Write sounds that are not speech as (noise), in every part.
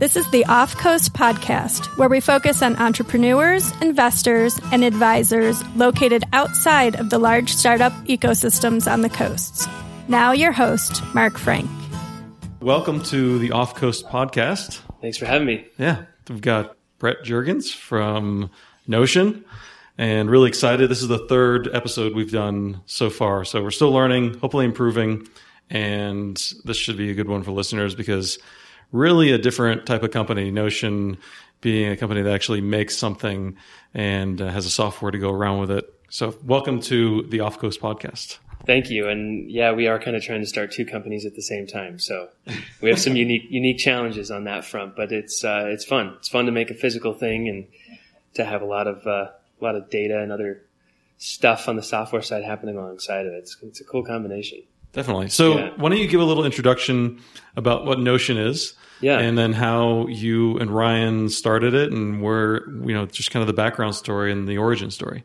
This is the Off Coast Podcast, where we focus on entrepreneurs, investors, and advisors located outside of the large startup ecosystems on the coasts. Now, your host, Mark Frank. Welcome to the Off Coast Podcast. Thanks for having me. Yeah, we've got Brett Jurgens from Notion and really excited. This is the third episode we've done so far. So we're still learning, hopefully improving. And this should be a good one for listeners because really a different type of company, Notion being a company that actually makes something and uh, has a software to go around with it. So welcome to the Off Coast podcast. Thank you. And yeah, we are kind of trying to start two companies at the same time. So we have some (laughs) unique, unique challenges on that front, but it's, uh, it's fun. It's fun to make a physical thing and to have a lot of, uh, a lot of data and other stuff on the software side happening alongside of it. It's, it's a cool combination. Definitely. So yeah. why don't you give a little introduction about what Notion is? Yeah. And then how you and Ryan started it and where, you know, just kind of the background story and the origin story.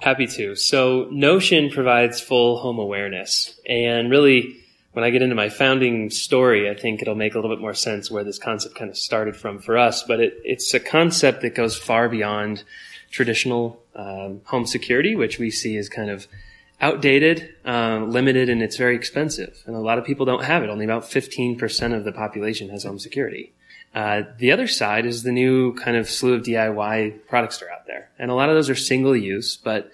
Happy to. So Notion provides full home awareness. And really, when I get into my founding story, I think it'll make a little bit more sense where this concept kind of started from for us. But it, it's a concept that goes far beyond traditional um, home security, which we see as kind of outdated, uh, limited, and it's very expensive. And a lot of people don't have it. Only about 15% of the population has home security. Uh, the other side is the new kind of slew of DIY products that are out there. And a lot of those are single use, but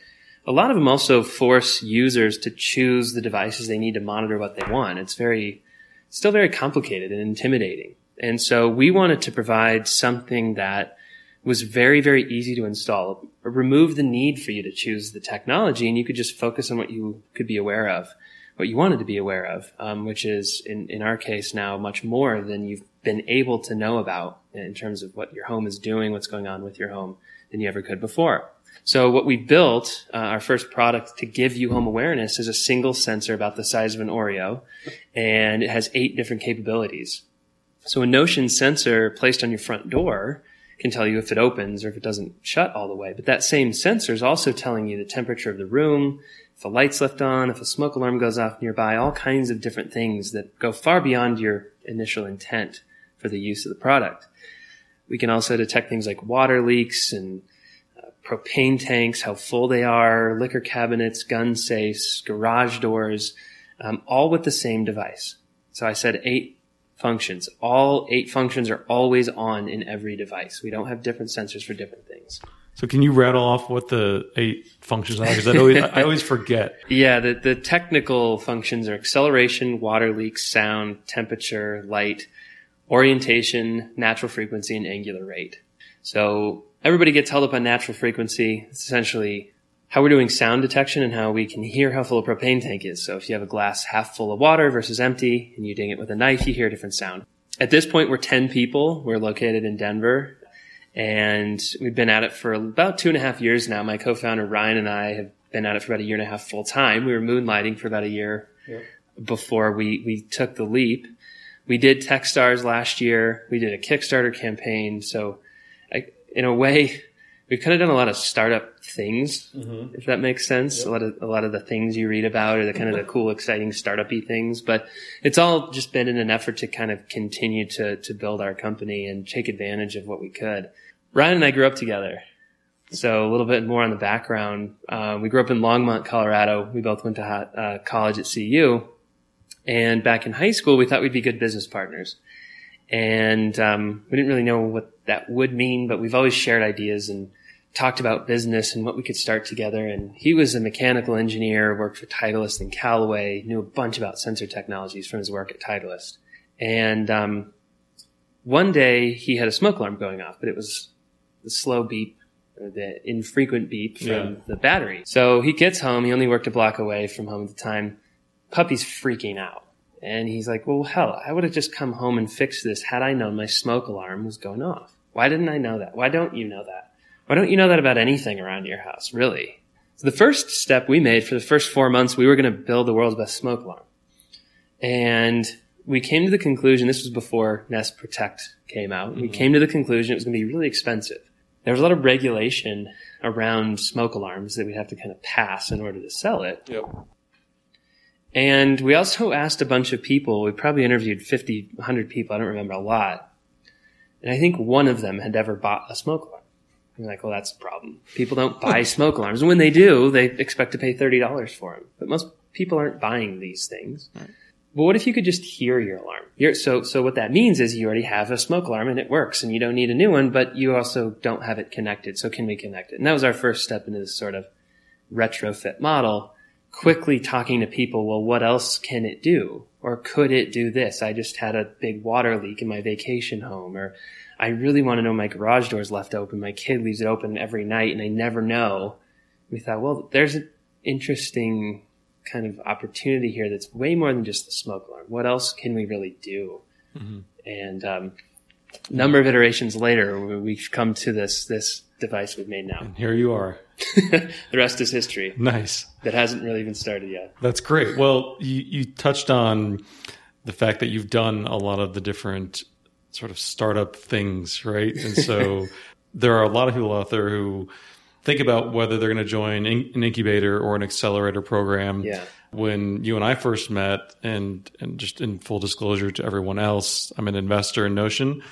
a lot of them also force users to choose the devices they need to monitor what they want. It's very, still very complicated and intimidating. And so we wanted to provide something that was very, very easy to install. Remove the need for you to choose the technology and you could just focus on what you could be aware of, what you wanted to be aware of, um, which is in, in our case now much more than you've been able to know about in terms of what your home is doing, what's going on with your home than you ever could before. So what we built, uh, our first product to give you home awareness is a single sensor about the size of an Oreo and it has eight different capabilities. So a Notion sensor placed on your front door can tell you if it opens or if it doesn't shut all the way. But that same sensor is also telling you the temperature of the room, if a light's left on, if a smoke alarm goes off nearby, all kinds of different things that go far beyond your initial intent for the use of the product. We can also detect things like water leaks and uh, propane tanks, how full they are, liquor cabinets, gun safes, garage doors, um, all with the same device. So I said eight functions. All eight functions are always on in every device. We don't have different sensors for different things. So can you rattle off what the eight functions are? Because I always, I always (laughs) forget. Yeah, the, the technical functions are acceleration, water leaks, sound, temperature, light, orientation, natural frequency, and angular rate. So everybody gets held up on natural frequency. It's essentially how we're doing sound detection and how we can hear how full a propane tank is. So if you have a glass half full of water versus empty and you ding it with a knife, you hear a different sound. At this point, we're 10 people. We're located in Denver and we've been at it for about two and a half years now. My co-founder Ryan and I have been at it for about a year and a half full time. We were moonlighting for about a year before we, we took the leap. We did Techstars last year. We did a Kickstarter campaign. So I, in a way, we've kind of done a lot of startup things, mm-hmm. if that makes sense. Yep. A lot of a lot of the things you read about are the kind of the cool, exciting startupy things. But it's all just been in an effort to kind of continue to to build our company and take advantage of what we could. Ryan and I grew up together. So a little bit more on the background. Uh, we grew up in Longmont, Colorado. We both went to uh, college at CU. And back in high school, we thought we'd be good business partners. And um, we didn't really know what that would mean, but we've always shared ideas and talked about business and what we could start together. And he was a mechanical engineer, worked for Titleist and Callaway, knew a bunch about sensor technologies from his work at Titleist. And um, one day he had a smoke alarm going off, but it was the slow beep or the infrequent beep from yeah. the battery. So he gets home. He only worked a block away from home at the time. Puppy's freaking out. And he's like, well, hell, I would have just come home and fixed this had I known my smoke alarm was going off. Why didn't I know that? Why don't you know that? Why don't you know that about anything around your house, really? So the first step we made for the first four months, we were going to build the world's best smoke alarm. And we came to the conclusion, this was before Nest Protect came out. Mm-hmm. We came to the conclusion it was going to be really expensive. There was a lot of regulation around smoke alarms that we'd have to kind of pass in order to sell it. Yep. And we also asked a bunch of people, we probably interviewed 50, 100 people, I don't remember a lot. And I think one of them had ever bought a smoke alarm. I'm like, well, that's a problem. People don't buy (laughs) smoke alarms. And when they do, they expect to pay $30 for them. But most people aren't buying these things. Right. But what if you could just hear your alarm? You're, so, so what that means is you already have a smoke alarm and it works and you don't need a new one, but you also don't have it connected. So can we connect it? And that was our first step into this sort of retrofit model. Quickly talking to people, well, what else can it do? Or could it do this? I just had a big water leak in my vacation home or I really want to know my garage door's left open. My kid leaves it open every night and I never know. We thought, well, there's an interesting kind of opportunity here that's way more than just the smoke alarm. What else can we really do? Mm-hmm. And um, number of iterations later, we've come to this this device we've made now. And here you are. (laughs) the rest is history. Nice. That hasn't really even started yet. That's great. Well, you, you touched on the fact that you've done a lot of the different sort of startup things, right? And so (laughs) there are a lot of people out there who think about whether they're going to join an incubator or an accelerator program. Yeah. When you and I first met, and and just in full disclosure to everyone else, I'm an investor in Notion,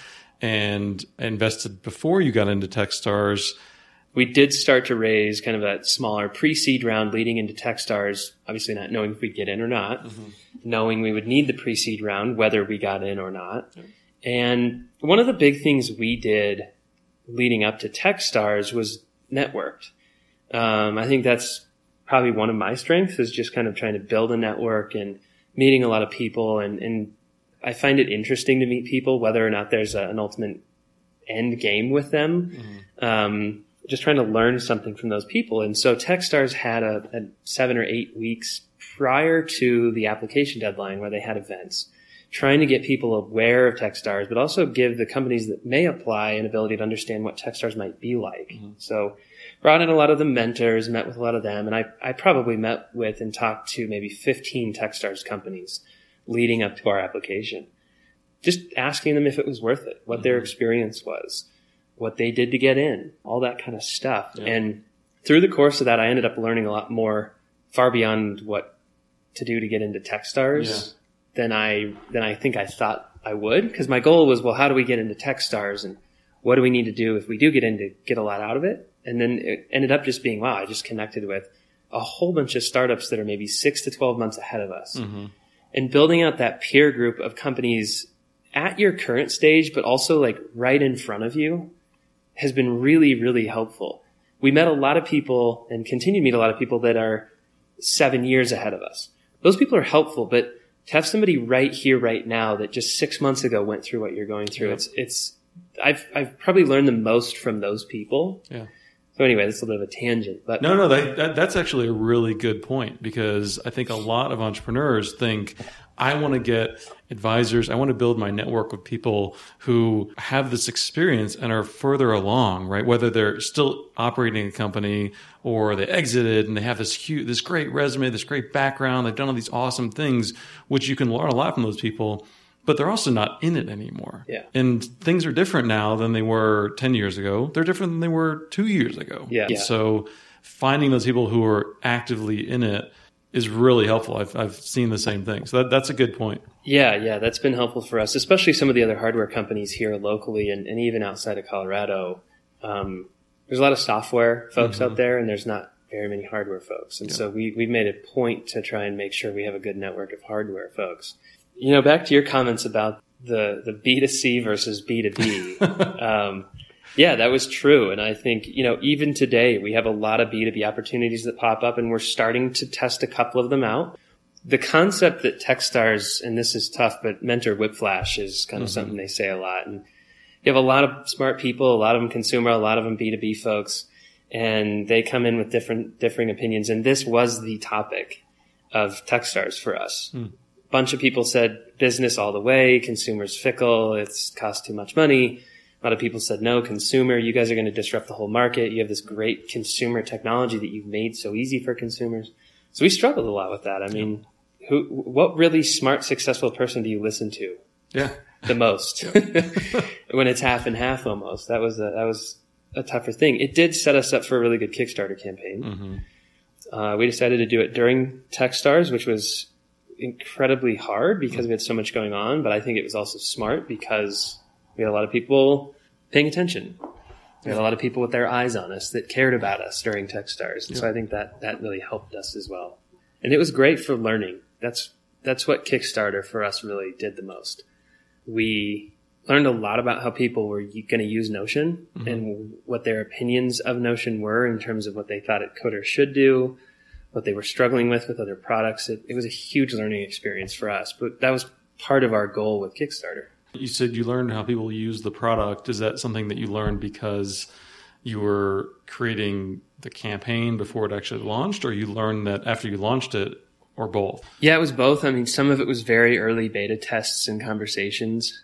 and invested before you got into TechStars. We did start to raise kind of that smaller pre-seed round leading into TechStars, obviously not knowing if we'd get in or not, mm-hmm. knowing we would need the pre-seed round, whether we got in or not. Yeah. And one of the big things we did leading up to TechStars was networked. Um, I think that's probably one of my strengths is just kind of trying to build a network and meeting a lot of people. And, and I find it interesting to meet people, whether or not there's a, an ultimate end game with them. Mm-hmm. Um, just trying to learn something from those people. And so Techstars had a, a seven or eight weeks prior to the application deadline where they had events trying to get people aware of Techstars, but also give the companies that may apply an ability to understand what Techstars might be like. Mm-hmm. So brought in a lot of the mentors, met with a lot of them, and I, I probably met with and talked to maybe 15 Techstars companies leading up to our application. Just asking them if it was worth it, what mm-hmm. their experience was, what they did to get in, all that kind of stuff. Yeah. And through the course of that, I ended up learning a lot more far beyond what to do to get into Techstars. Yeah than I than I think I thought I would because my goal was well how do we get into Techstars and what do we need to do if we do get into get a lot out of it and then it ended up just being wow I just connected with a whole bunch of startups that are maybe six to twelve months ahead of us mm-hmm. And building out that peer group of companies at your current stage but also like right in front of you has been really really helpful. We met a lot of people and continue to meet a lot of people that are seven years ahead of us. Those people are helpful, but to have somebody right here, right now that just six months ago went through what you're going through, yeah. it's, it's, I've, I've probably learned the most from those people. Yeah. So anyway, that's a little bit of a tangent, but no, no, that, that, that's actually a really good point because I think a lot of entrepreneurs think I want to get advisors. I want to build my network of people who have this experience and are further along, right? Whether they're still operating a company or they exited and they have this huge, this great resume, this great background. They've done all these awesome things, which you can learn a lot from those people, but they're also not in it anymore. Yeah. And things are different now than they were 10 years ago. They're different than they were two years ago. Yeah. yeah. So finding those people who are actively in it is really helpful. I've, I've seen the same thing. So that, that's a good point. Yeah, yeah, that's been helpful for us, especially some of the other hardware companies here locally and, and even outside of Colorado. Um, there's a lot of software folks mm-hmm. out there, and there's not very many hardware folks. And yeah. so we, we've made a point to try and make sure we have a good network of hardware folks. You know, back to your comments about the, the B2C versus B2B. (laughs) um, yeah, that was true. And I think, you know, even today we have a lot of B2B opportunities that pop up and we're starting to test a couple of them out. The concept that Techstars, and this is tough, but mentor whiplash is kind of mm-hmm. something they say a lot. And you have a lot of smart people, a lot of them consumer, a lot of them B2B folks, and they come in with different, differing opinions. And this was the topic of Techstars for us. Mm. Bunch of people said business all the way, consumers fickle, it's cost too much money a lot of people said, no, consumer, you guys are going to disrupt the whole market. You have this great consumer technology that you've made so easy for consumers. So we struggled a lot with that. I mean, who, what really smart, successful person do you listen to? Yeah. The most. (laughs) when it's half and half almost. That was a, that was a tougher thing. It did set us up for a really good Kickstarter campaign. Mm-hmm. Uh, we decided to do it during Techstars, which was incredibly hard because we had so much going on, but I think it was also smart because We had a lot of people paying attention. We had a lot of people with their eyes on us that cared about us during Techstars. And so I think that that really helped us as well. And it was great for learning. That's that's what Kickstarter for us really did the most. We learned a lot about how people were going to use Notion Mm-hmm. and what their opinions of Notion were in terms of what they thought it could or should do, what they were struggling with with other products. It, it was a huge learning experience for us, but that was part of our goal with Kickstarter. You said you learned how people use the product. Is that something that you learned because you were creating the campaign before it actually launched, or you learned that after you launched it, or both? Yeah, it was both. I mean, some of it was very early beta tests and conversations.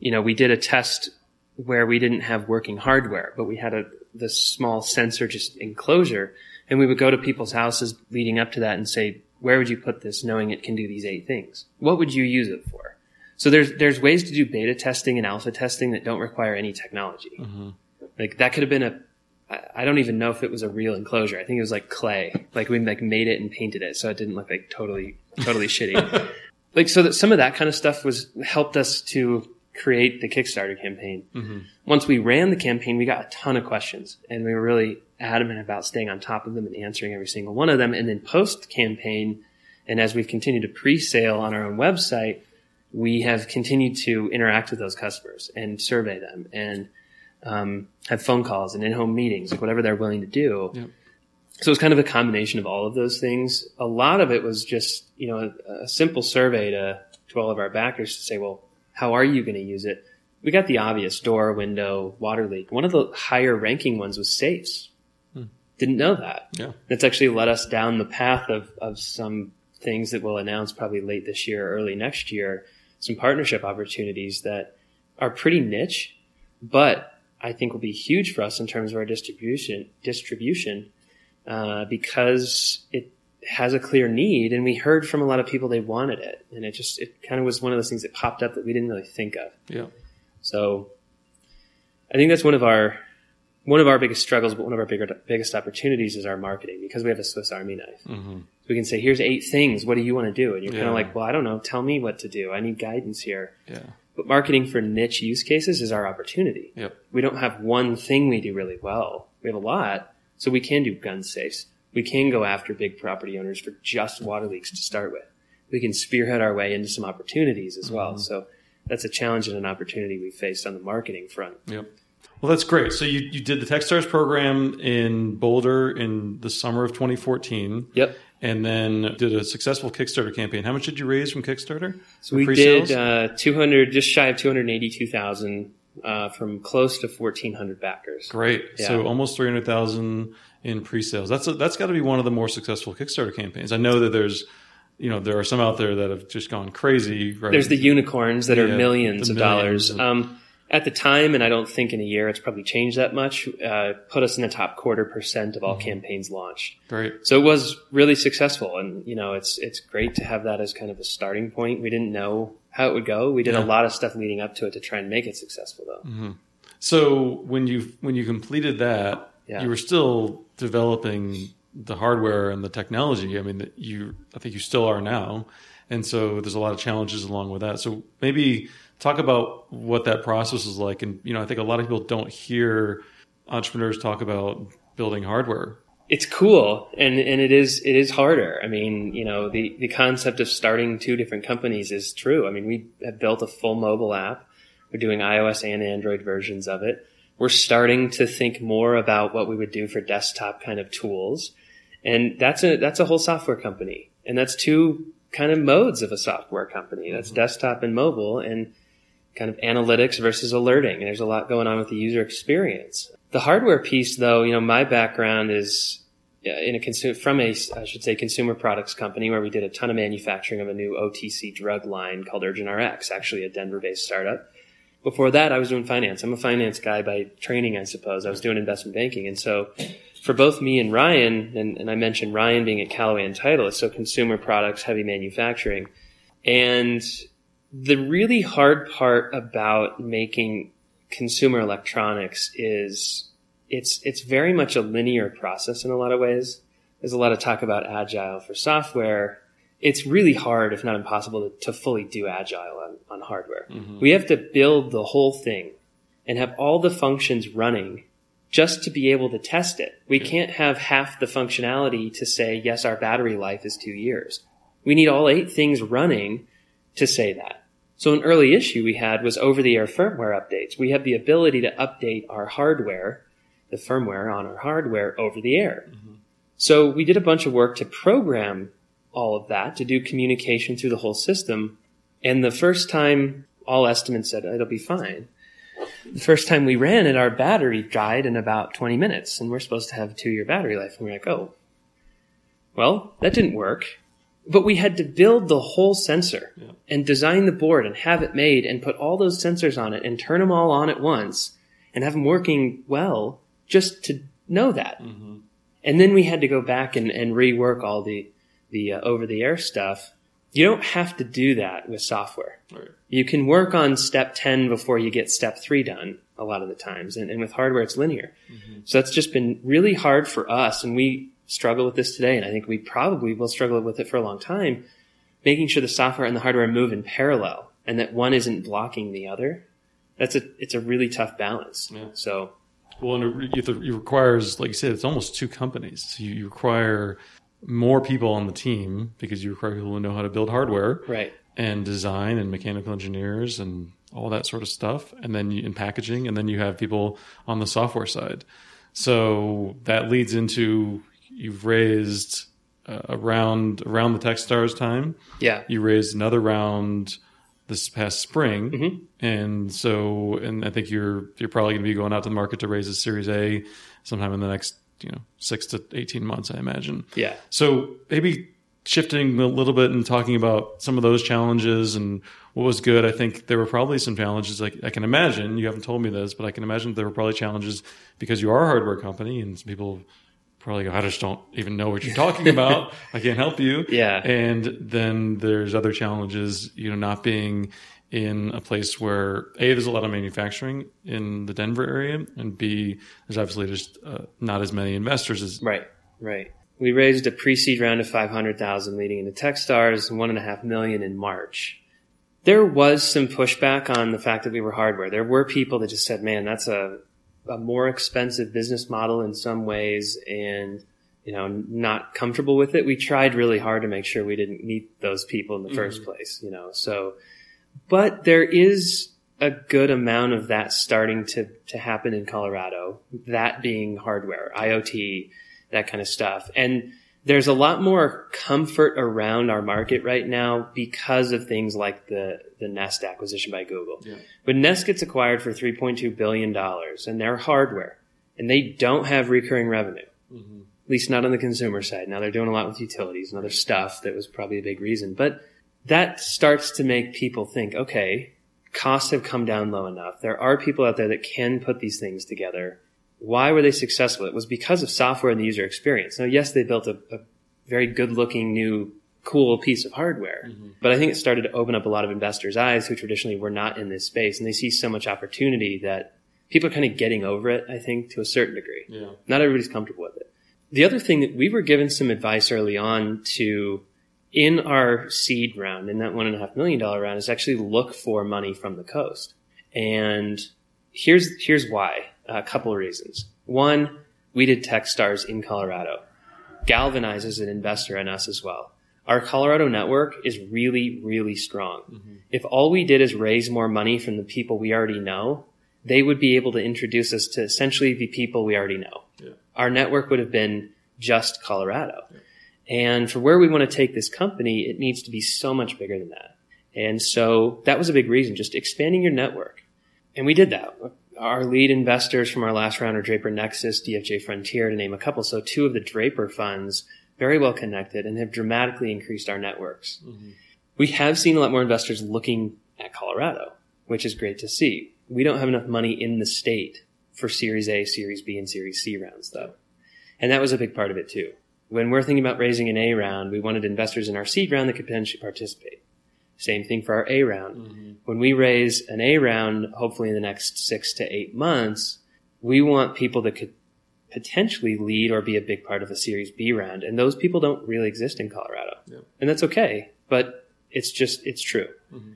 You know, we did a test where we didn't have working hardware, but we had a this small sensor just enclosure, and we would go to people's houses leading up to that and say, "Where would you put this, knowing it can do these eight things? What would you use it for?" So there's there's ways to do beta testing and alpha testing that don't require any technology. Mm-hmm. Like that could have been a, I don't even know if it was a real enclosure. I think it was like clay. Like we like made it and painted it so it didn't look like totally totally shitty. (laughs) Like so that some of that kind of stuff was helped us to create the Kickstarter campaign. Once we ran the campaign, we got a ton of questions and we were really adamant about staying on top of them and answering every single one of them. And then post campaign, and as we've continued to pre-sale on our own website, we have continued to interact with those customers and survey them and um, have phone calls and in-home meetings, like whatever they're willing to do. Yep. So it's kind of a combination of all of those things. A lot of it was just, you know, a, a simple survey to, to all of our backers to say, well, how are you going to use it? We got the obvious door, window, water leak. One of the higher ranking ones was safes. Didn't know that. Yeah. That's actually led us down the path of, of some things that we'll announce probably late this year or early next year. Some partnership opportunities that are pretty niche, but I think will be huge for us in terms of our distribution, distribution, uh, because it has a clear need and we heard from a lot of people they wanted it. And it just, it kind of was one of those things that popped up that we didn't really think of. Yeah. So I think that's one of our one of our biggest struggles, but one of our bigger, biggest opportunities is our marketing because we have a Swiss Army knife. hmm So we can say, "Here's eight things. What do you want to do?" And you're kind of like, "Well, I don't know. Tell me what to do. I need guidance here." Yeah. But marketing for niche use cases is our opportunity. Yep. We don't have one thing we do really well. We have a lot, so we can do gun safes. We can go after big property owners for just water leaks to start with. We can spearhead our way into some opportunities as well. So that's a challenge and an opportunity we faced on the marketing front. Yep. Well, that's great. So you, you did the Techstars program in Boulder in the summer of 2014. Yep. And then did a successful Kickstarter campaign. How much did you raise from Kickstarter? So we Pre-sales? did uh, 200, just shy of 282,000 uh, from close to 1,400 backers. Great. So almost 300,000 in pre-sales. That's a, that's got to be one of the more successful Kickstarter campaigns. I know that there's, you know, there are some out there that have just gone crazy. Right? There's the unicorns that are millions of millions dollars. of- Um, at the time, and I don't think in a year it's probably changed that much, uh, put us in the top quarter percent of all Mm-hmm. campaigns launched. Great. So it was really successful, and you know, it's it's great to have that as kind of a starting point. We didn't know how it would go. We did Yeah. a lot of stuff leading up to it to try and make it successful, though. So when you when you completed that, Yeah. you were still developing the hardware and the technology. I mean, you I think you still are now, and so there's a lot of challenges along with that. So maybe talk about what that process is like. And you know, I think a lot of people don't hear entrepreneurs talk about building hardware. it's cool and and it is it is harder i mean you know the the concept of starting two different companies is true i mean we have built a full mobile app we're doing ios and android versions of it we're starting to think more about what we would do for desktop kind of tools and that's a that's a whole software company and that's two kind of modes of a software company that's mm-hmm. desktop and mobile and kind of analytics versus alerting. And there's a lot going on with the user experience. The hardware piece, though, you know, my background is in a consumer from a I should say consumer products company where we did a ton of manufacturing of a new OTC drug line called Urgent RX, actually a Denver-based startup. Before that, I was doing finance. I'm a finance guy by training, I suppose. I was doing investment banking, and so for both me and Ryan, and, and I mentioned Ryan being at Callaway and Titleist, so consumer products, heavy manufacturing, and the really hard part about making consumer electronics is it's it's very much a linear process in a lot of ways. There's a lot of talk about agile for software. It's really hard, if not impossible, to, to fully do agile on, on hardware. Mm-hmm. We have to build the whole thing and have all the functions running just to be able to test it. We can't have half the functionality to say, yes, our battery life is two years. We need all eight things running to say that. So an early issue we had was over the air firmware updates. We have the ability to update our hardware, the firmware on our hardware over the air. Mm-hmm. So we did a bunch of work to program all of that, to do communication through the whole system. And the first time all estimates said oh, it'll be fine. The first time we ran it, our battery died in about 20 minutes, and we're supposed to have a two year battery life. And we're like, oh, well, that didn't work. But we had to build the whole sensor and design the board and have it made and put all those sensors on it and turn them all on at once and have them working well just to know that. Mm-hmm. And then we had to go back and, and rework all the, the uh, over the air stuff. You don't have to do that with software. Right. You can work on step 10 before you get step 3 done a lot of the times. And, and with hardware, it's linear. So that's just been really hard for us. And we struggle with this today. And I think we probably will struggle with it for a long time, making sure the software and the hardware move in parallel and that one isn't blocking the other. That's a, it's a really tough balance. Yeah. So Well, and it, it requires, like you said, it's almost two companies. So you, you require more people on the team because you require people who know how to build hardware Right. and design and mechanical engineers and all that sort of stuff. And then you, in packaging, and then you have people on the software side. So that leads into you've raised uh, around around the TechStars time. Yeah. You raised another round this past spring, Mhm. and so and I think you're you're probably going to be going out to the market to raise a Series A sometime in the next you know six to eighteen months, I imagine. Yeah. So maybe shifting a little bit and talking about some of those challenges and what was good. I think there were probably some challenges. Like I can imagine, you haven't told me this, but I can imagine there were probably challenges because you are a hardware company and some people probably go, I just don't even know what you're talking (laughs) about. I can't help you. Yeah. And then there's other challenges, you know, not being in a place where A, there's a lot of manufacturing in the Denver area, and B, there's obviously just uh, not as many investors as Right, right. We raised a pre-seed round of 500,000 leading into Techstars one and a half million in March. There was some pushback on the fact that we were hardware. There were people that just said, man, that's a, a more expensive business model in some ways and, you know, not comfortable with it. We tried really hard to make sure we didn't meet those people in the first place, you know, so, but there is a good amount of that starting to, to happen in Colorado, that being hardware, IoT, that kind of stuff. And there's a lot more comfort around our market right now because of things like the, the Nest acquisition by Google. Yeah. When Nest gets acquired for $3.2 billion and they're hardware and they don't have recurring revenue, mm-hmm. at least not on the consumer side. Now they're doing a lot with utilities and other stuff that was probably a big reason, but that starts to make people think, okay, costs have come down low enough. There are people out there that can put these things together. Why were they successful? It was because of software and the user experience. Now, yes, they built a, a very good looking new cool piece of hardware, mm-hmm. but I think it started to open up a lot of investors' eyes who traditionally were not in this space and they see so much opportunity that people are kind of getting over it, I think, to a certain degree. Yeah. Not everybody's comfortable with it. The other thing that we were given some advice early on to in our seed round, in that one and a half million dollar round, is actually look for money from the coast. And here's here's why. A couple of reasons. One, we did Techstars in Colorado. Galvanizes an investor in us as well. Our Colorado network is really, really strong. Mm-hmm. If all we did is raise more money from the people we already know, they would be able to introduce us to essentially the people we already know. Yeah. Our network would have been just Colorado. And for where we want to take this company, it needs to be so much bigger than that. And so that was a big reason, just expanding your network. And we did that. Our lead investors from our last round are Draper Nexus, DFJ Frontier, to name a couple. So two of the Draper funds, very well connected and have dramatically increased our networks. Mm-hmm. We have seen a lot more investors looking at Colorado, which is great to see. We don't have enough money in the state for Series A, Series B, and Series C rounds, though. And that was a big part of it, too. When we're thinking about raising an A round, we wanted investors in our seed round that could potentially participate. Same thing for our A round. When we raise an A round, hopefully in the next six to eight months, we want people that could potentially lead or be a big part of a Series B round. And those people don't really exist in Colorado. Yeah. And that's okay, but it's just, it's true. Mm-hmm.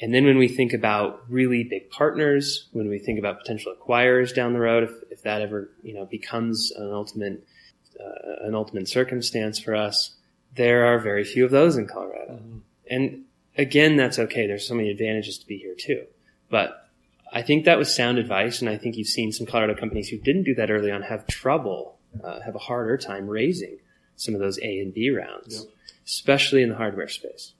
And then when we think about really big partners, when we think about potential acquirers down the road, if, if that ever, you know, becomes an ultimate, uh, an ultimate circumstance for us, there are very few of those in Colorado. Mhm. And again, that's okay. There's so many advantages to be here too. But I think that was sound advice, and I think you've seen some Colorado companies who didn't do that early on have trouble, uh, have a harder time raising some of those A and B rounds, Yep. especially in the hardware space.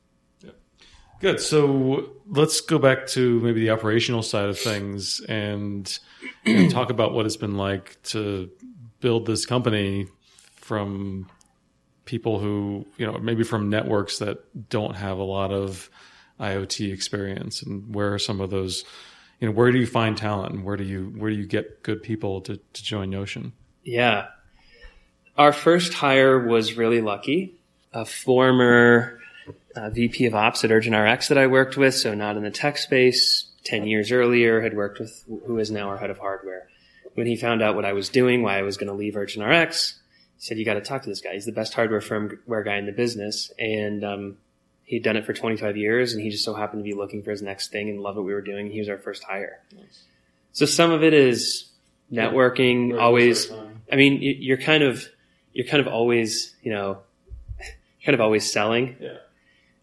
Good. So let's go back to maybe the operational side of things and know, talk about what it's been like to build this company from people who, you know, maybe from networks that don't have a lot of IoT experience and where are some of those, you know, where do you find talent and where do you, where do you get good people to, to join Notion? Yeah. Our first hire was really lucky. A former uh, VP of Ops at Urgent RX that I worked with, so not in the tech space, 10 years earlier, had worked with who is now our head of hardware. When he found out what I was doing, why I was going to leave UrgentRx, he said, You got to talk to this guy. He's the best hardware firmware guy in the business. And um, he'd done it for 25 years, and he just so happened to be looking for his next thing and loved what we were doing. He was our first hire. So some of it is networking, always. I mean, you- you're kind of you're kind of always you know (laughs) kind of always selling. Yeah.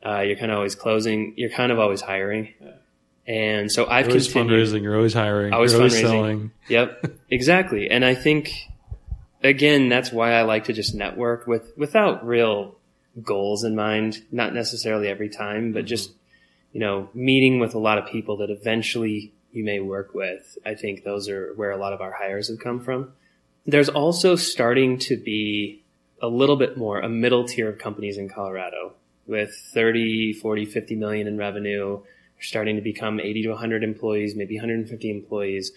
Uh, you're kind of always closing. You're kind of always hiring. Yeah. And so I've You're always continued. fundraising. You're always hiring. Always you're always fundraising. selling. Yep, (laughs) exactly. And I think again that's why I like to just network with without real goals in mind. Not necessarily every time, but mm-hmm. just you know meeting with a lot of people that eventually you may work with. I think those are where a lot of our hires have come from. There's also starting to be a little bit more a middle tier of companies in Colorado with 30, 40, 50 million in revenue. Starting to become 80 to 100 employees, maybe 150 employees.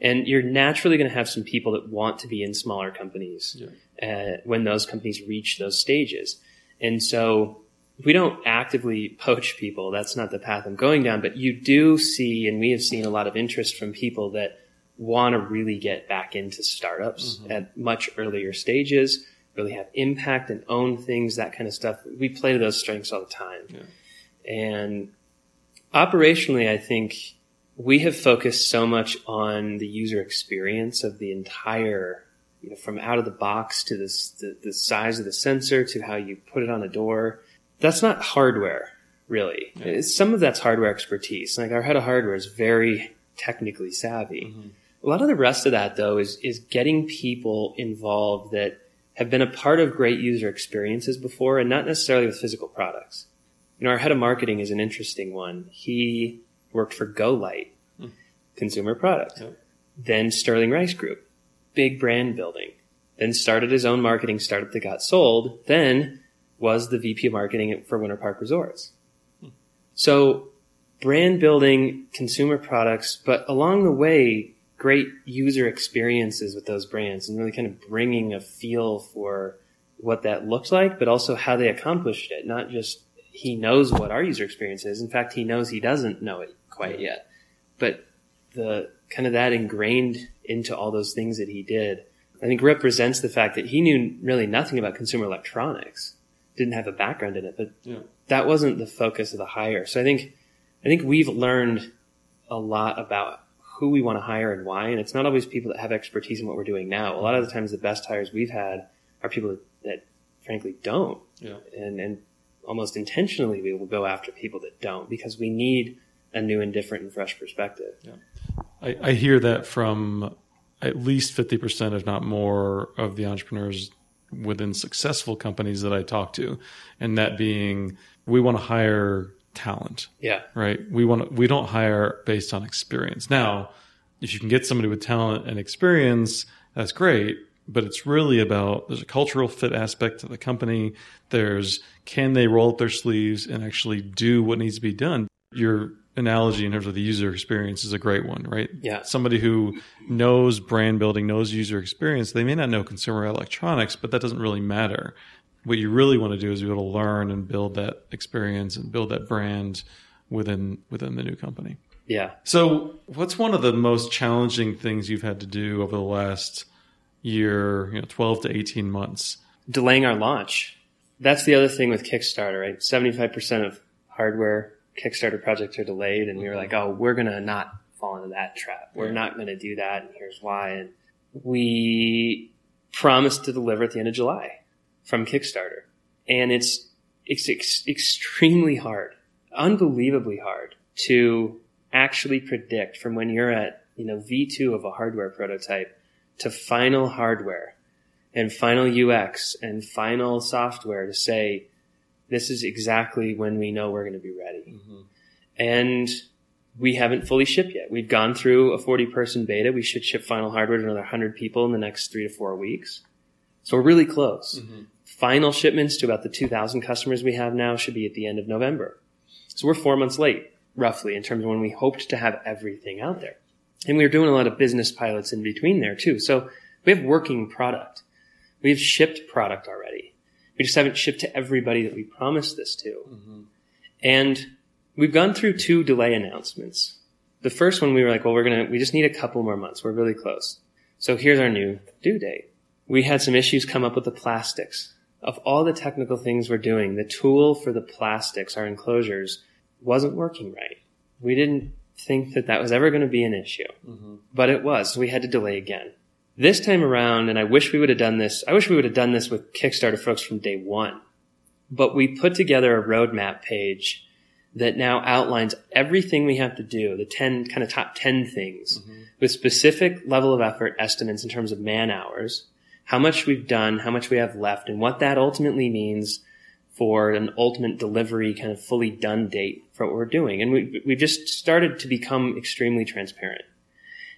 And you're naturally going to have some people that want to be in smaller companies uh, when those companies reach those stages. And so we don't actively poach people. That's not the path I'm going down, but you do see, and we have seen a lot of interest from people that want to really get back into startups at much earlier stages, really have impact and own things, that kind of stuff. We play to those strengths all the time. And operationally, I think we have focused so much on the user experience of the entire, you know, from out of the box to this, the, the size of the sensor to how you put it on a door. That's not hardware, really. It's- Some of that's hardware expertise. Like our head of hardware is very technically savvy. Mm-hmm. A lot of the rest of that, though, is is getting people involved that have been a part of great user experiences before, and not necessarily with physical products. You know, our head of marketing is an interesting one. He worked for GoLight, hmm. consumer product. Yep. Then Sterling Rice Group, big brand building. Then started his own marketing startup that got sold. Then was the VP of marketing for Winter Park Resorts. Hmm. So brand building, consumer products, but along the way, great user experiences with those brands and really kind of bringing a feel for what that looks like, but also how they accomplished it. Not just he knows what our user experience is. In fact, he knows he doesn't know it quite yet. But the kind of that ingrained into all those things that he did, I think represents the fact that he knew really nothing about consumer electronics, didn't have a background in it, but Yeah. that wasn't the focus of the hire. So I think, I think we've learned a lot about who we want to hire and why. And it's not always people that have expertise in what we're doing now. A lot of the times the best hires we've had are people that, that frankly don't. Yeah. And, and almost intentionally we will go after people that don't because we need a new and different and fresh perspective. I, I hear that from at least 50%, if not more, of the entrepreneurs within successful companies that I talk to. And that being, we want to hire talent, Yeah. right? We want to, we don't hire based on experience. Now, if you can get somebody with talent and experience, that's great. But it's really about there's a cultural fit aspect to the company. There's can they roll up their sleeves and actually do what needs to be done. Your analogy in terms of the user experience is a great one, right? Yeah. Somebody who knows brand building, knows user experience, they may not know consumer electronics, but that doesn't really matter. What you really want to do is be able to learn and build that experience and build that brand within within the new company. Yeah. So, what's one of the most challenging things you've had to do over the last year, you know, 12 to 18 months. Delaying our launch. That's the other thing with Kickstarter, right? 75% of hardware Kickstarter projects are delayed and we were like, mm-hmm. oh, we're going to not fall into that trap. We're not going to do that. And here's why. And we promised to deliver at the end of July from Kickstarter. And it's, it's ex- extremely hard, unbelievably hard to actually predict from when you're at, you know, V2 of a hardware prototype to final hardware and final UX and final software to say, this is exactly when we know we're going to be ready. Mm-hmm. And we haven't fully shipped yet. We've gone through a 40 person beta. We should ship final hardware to another 100 people in the next three to four weeks. So we're really close. Mm-hmm. Final shipments to about the 2,000 customers we have now should be at the end of November. So we're four months late, roughly, in terms of when we hoped to have everything out there. And we are doing a lot of business pilots in between there too. So we have working product. We've shipped product already. We just haven't shipped to everybody that we promised this to. Mm-hmm. And we've gone through two delay announcements. The first one we were like, well, we're going to, we just need a couple more months. We're really close. So here's our new due date. We had some issues come up with the plastics. Of all the technical things we're doing, the tool for the plastics, our enclosures, wasn't working right. We didn't think that that was ever going to be an issue, mm-hmm. but it was. So we had to delay again. This time around, and I wish we would have done this, I wish we would have done this with Kickstarter folks from day one, but we put together a roadmap page that now outlines everything we have to do, the 10 kind of top 10 things mm-hmm. with specific level of effort estimates in terms of man hours, how much we've done, how much we have left, and what that ultimately means for an ultimate delivery kind of fully done date for what we're doing. And we, we've just started to become extremely transparent.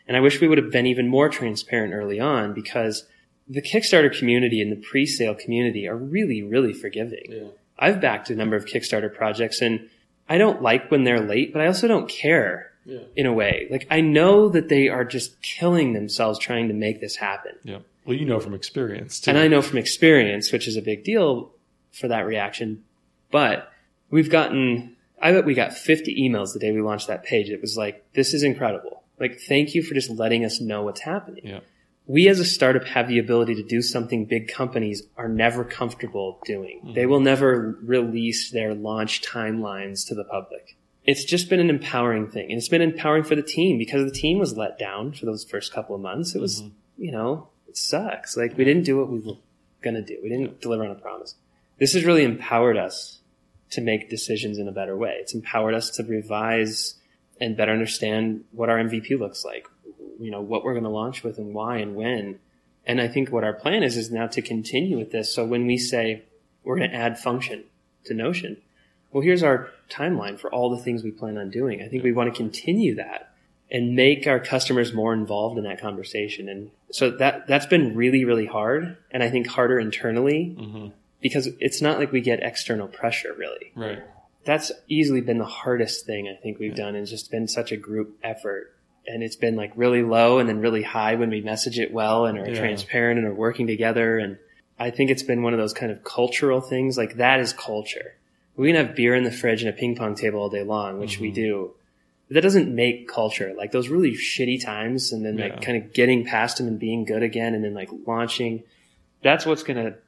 And I wish we would have been even more transparent early on because the Kickstarter community and the pre-sale community are really, really forgiving. Yeah. I've backed a number of Kickstarter projects and I don't like when they're late, but I also don't care yeah. in a way. Like I know that they are just killing themselves trying to make this happen. Yeah. Well, you know from experience too. And I know from experience, which is a big deal for that reaction. But we've gotten, I bet we got 50 emails the day we launched that page. It was like, this is incredible. Like, thank you for just letting us know what's happening. Yeah. We as a startup have the ability to do something big companies are never comfortable doing. Mm-hmm. They will never release their launch timelines to the public. It's just been an empowering thing. And it's been empowering for the team because the team was let down for those first couple of months. It was, mm-hmm. you know, it sucks. Like we didn't do what we were going to do. We didn't deliver on a promise. This has really empowered us to make decisions in a better way. It's empowered us to revise and better understand what our MVP looks like, you know, what we're going to launch with and why and when. And I think what our plan is, is now to continue with this. So when we say we're going to add function to Notion, well, here's our timeline for all the things we plan on doing. I think we want to continue that and make our customers more involved in that conversation. And so that, that's been really, really hard. And I think harder internally mm-hmm. because it's not like we get external pressure really. Right that's easily been the hardest thing I think we've yeah. done. It's just been such a group effort. And it's been like really low and then really high when we message it well and are yeah. transparent and are working together. And I think it's been one of those kind of cultural things. Like that is culture. We can have beer in the fridge and a ping pong table all day long, which mm-hmm. we do. But that doesn't make culture. Like those really shitty times and then yeah. like kind of getting past them and being good again and then like launching. That's what's going to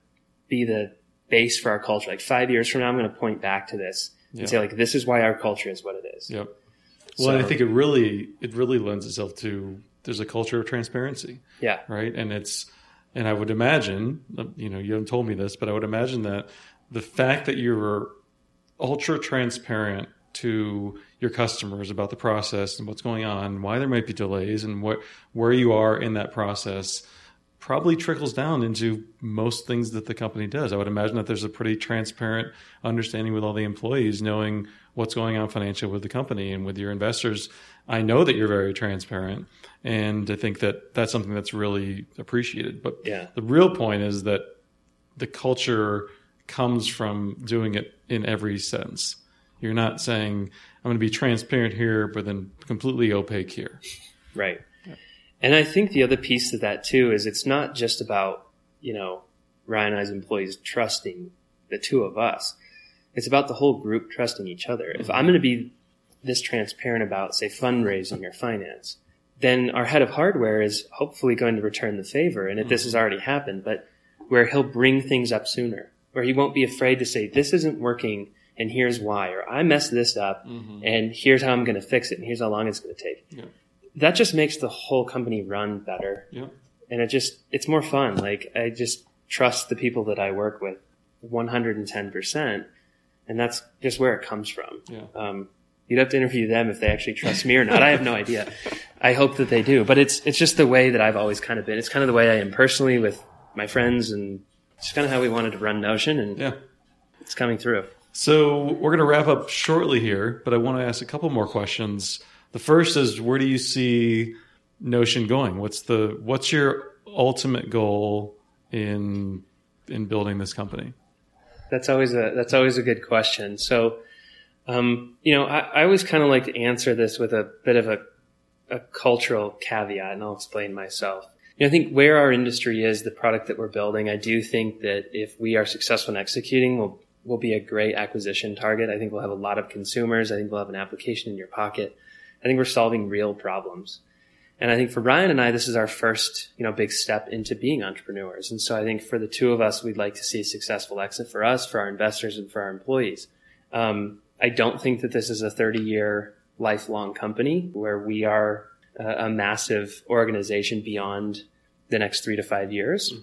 be the base for our culture. Like five years from now, I'm going to point back to this and yep. say like this is why our culture is what it is. Yep. Well, so, I think it really it really lends itself to there's a culture of transparency. Yeah. Right. And it's and I would imagine uh, you know you haven't told me this, but I would imagine that the fact that you're ultra transparent to your customers about the process and what's going on, why there might be delays, and what where you are in that process probably trickles down into most things that the company does. I would imagine that there's a pretty transparent understanding with all the employees, knowing what's going on financially with the company and with your investors. I know that you're very transparent, and I think that that's something that's really appreciated. But yeah. the real point is that the culture comes from doing it in every sense. You're not saying I'm going to be transparent here, but then completely opaque here. Right. And I think the other piece to that too is it's not just about, you know, Ryan and I's employees trusting the two of us. It's about the whole group trusting each other. If I'm going to be this transparent about, say, fundraising or finance, then our head of hardware is hopefully going to return the favor. And if this has already happened, but where he'll bring things up sooner, where he won't be afraid to say, this isn't working and here's why, or I messed this up mm-hmm. and here's how I'm going to fix it and here's how long it's going to take. Yeah. That just makes the whole company run better. Yeah. And it just, it's more fun. Like I just trust the people that I work with 110%. And that's just where it comes from. Yeah. Um, you'd have to interview them if they actually trust me or not. I have no idea. I hope that they do, but it's, it's just the way that I've always kind of been. It's kind of the way I am personally with my friends and it's kind of how we wanted to run Notion and Yeah. it's coming through. So we're going to wrap up shortly here, but I want to ask a couple more questions. The first is where do you see Notion going? What's the what's your ultimate goal in in building this company? That's always a that's always a good question. So, um, you know, I, I always kind of like to answer this with a bit of a, a cultural caveat, and I'll explain myself. You know, I think where our industry is, the product that we're building, I do think that if we are successful in executing, we'll we'll be a great acquisition target. I think we'll have a lot of consumers. I think we'll have an application in your pocket. I think we're solving real problems. And I think for Ryan and I, this is our first, you know, big step into being entrepreneurs. And so I think for the two of us, we'd like to see a successful exit for us, for our investors, and for our employees. Um, I don't think that this is a 30 year lifelong company where we are a, a massive organization beyond the next three to five years.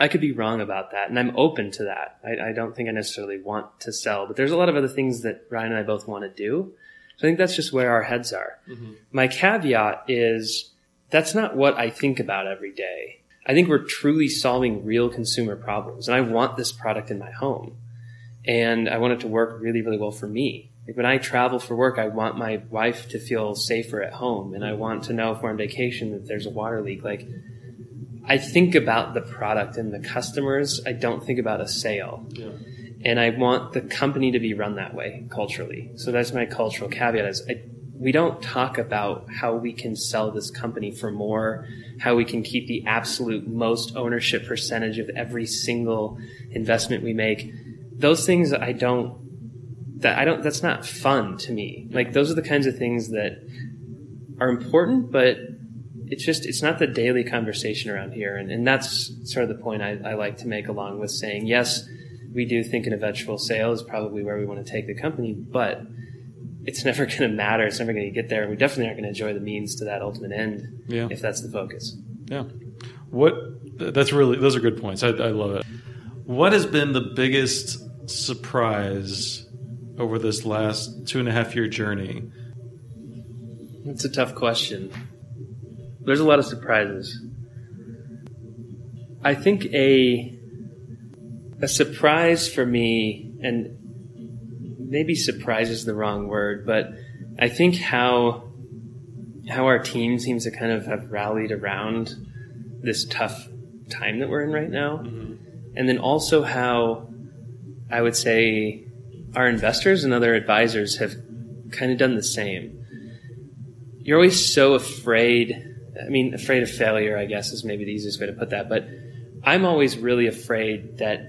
I could be wrong about that, and I'm open to that. I, I don't think I necessarily want to sell, but there's a lot of other things that Ryan and I both want to do. I think that's just where our heads are. Mm-hmm. My caveat is that's not what I think about every day. I think we're truly solving real consumer problems, and I want this product in my home, and I want it to work really, really well for me. Like when I travel for work, I want my wife to feel safer at home, and I want to know if we're on vacation that there's a water leak. Like I think about the product and the customers. I don't think about a sale. And I want the company to be run that way culturally. So that's my cultural caveat is I, we don't talk about how we can sell this company for more, how we can keep the absolute most ownership percentage of every single investment we make. Those things I don't, that I don't, that's not fun to me. Like those are the kinds of things that are important, but it's just it's not the daily conversation around here and, and that's sort of the point I, I like to make along with saying yes we do think an eventual sale is probably where we want to take the company but it's (laughs) never going to matter it's never going to get there and we definitely aren't going to enjoy the means to that ultimate end Yeah. if that's the focus Yeah. What that's really those are good points. I, I love it. What has been the biggest surprise over this last two and a half year journey? it's a tough question there's a lot of surprises i think a a surprise for me and maybe surprise is the wrong word but i think how how our team seems to kind of have rallied around this tough time that we're in right now mm-hmm. and then also how i would say our investors and other advisors have kind of done the same you're always so afraid. I mean, afraid of failure, I guess, is maybe the easiest way to put that. But I'm always really afraid that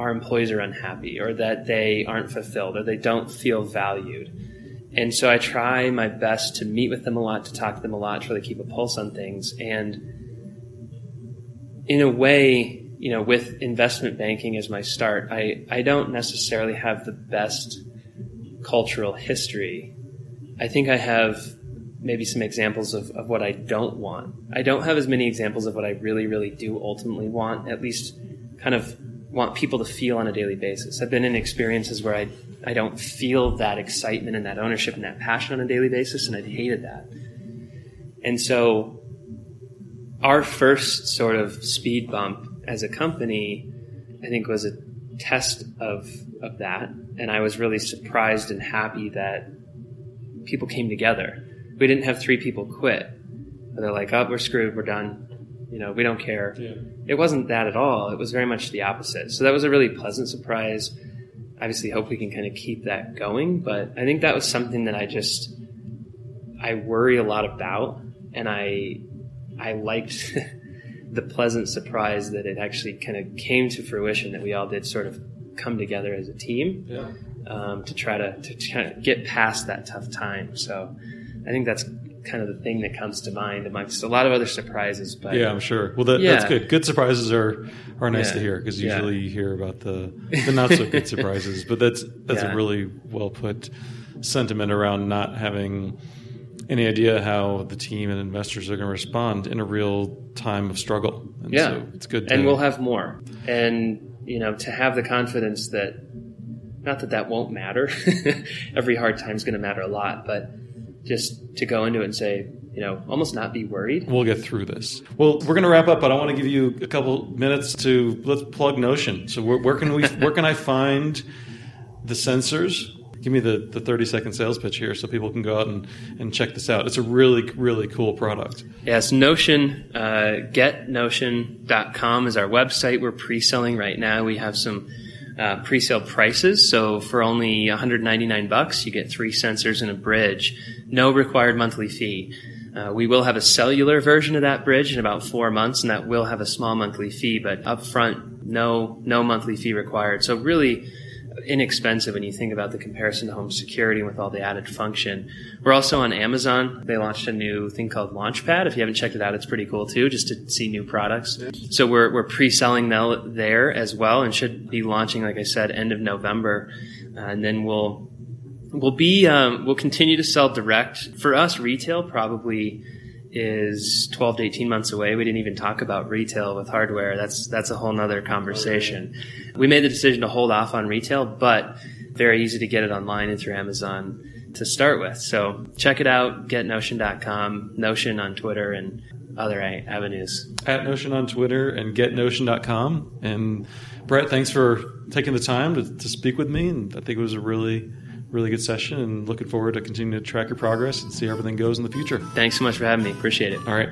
our employees are unhappy or that they aren't fulfilled or they don't feel valued. And so I try my best to meet with them a lot, to talk to them a lot, try to keep a pulse on things. And in a way, you know, with investment banking as my start, I, I don't necessarily have the best cultural history I think I have maybe some examples of, of what I don't want. I don't have as many examples of what I really, really do ultimately want, at least kind of want people to feel on a daily basis. I've been in experiences where I, I don't feel that excitement and that ownership and that passion on a daily basis, and I've hated that. And so our first sort of speed bump as a company, I think was a test of, of that. And I was really surprised and happy that people came together. We didn't have three people quit. They're like, oh, we're screwed, we're done. You know, we don't care. It wasn't that at all. It was very much the opposite. So that was a really pleasant surprise. Obviously, hope we can kind of keep that going. But I think that was something that I just, I worry a lot about. And I, I liked (laughs) the pleasant surprise that it actually kind of came to fruition that we all did sort of come together as a team Yeah. um, to try to, to try to get past that tough time. So I think that's kind of the thing that comes to mind amongst a lot of other surprises. But Yeah, I'm sure. Well, that, Yeah. that's good. Good surprises are are nice Yeah. to hear because Yeah. usually you hear about the (laughs) the not so good surprises. But that's that's Yeah. a really well put sentiment around not having any idea how the team and investors are going to respond in a real time of struggle. And Yeah. so it's good. To, and we'll have more. And you know, to have the confidence that not that that won't matter. (laughs) Every hard time is going to matter a lot, but just to go into it and say, you know, almost not be worried. We'll get through this. Well, we're going to wrap up, but I want to give you a couple minutes to let's plug Notion. So where, where can we where can I find the sensors? Give me the, the 30 second sales pitch here so people can go out and, and check this out. It's a really, really cool product. Yes, Notion, uh, getnotion.com is our website. We're pre-selling right now. We have some uh, pre-sale prices. So for only 199 bucks, you get three sensors and a bridge. No required monthly fee. Uh, we will have a cellular version of that bridge in about four months, and that will have a small monthly fee. But upfront, no no monthly fee required. So really inexpensive when you think about the comparison to home security with all the added function. We're also on Amazon. They launched a new thing called Launchpad. If you haven't checked it out, it's pretty cool too, just to see new products. So we're, we're pre-selling there as well and should be launching, like I said, end of November. Uh, and then we'll, we'll be, um, we'll continue to sell direct. For us, retail probably is 12 to 18 months away. We didn't even talk about retail with hardware. That's, that's a whole nother conversation. We made the decision to hold off on retail, but very easy to get it online and through Amazon to start with. So check it out, getnotion.com, Notion on Twitter and other avenues. At Notion on Twitter and getnotion.com. And Brett, thanks for taking the time to, to speak with me. And I think it was a really, really good session and looking forward to continuing to track your progress and see how everything goes in the future. Thanks so much for having me. Appreciate it. All right.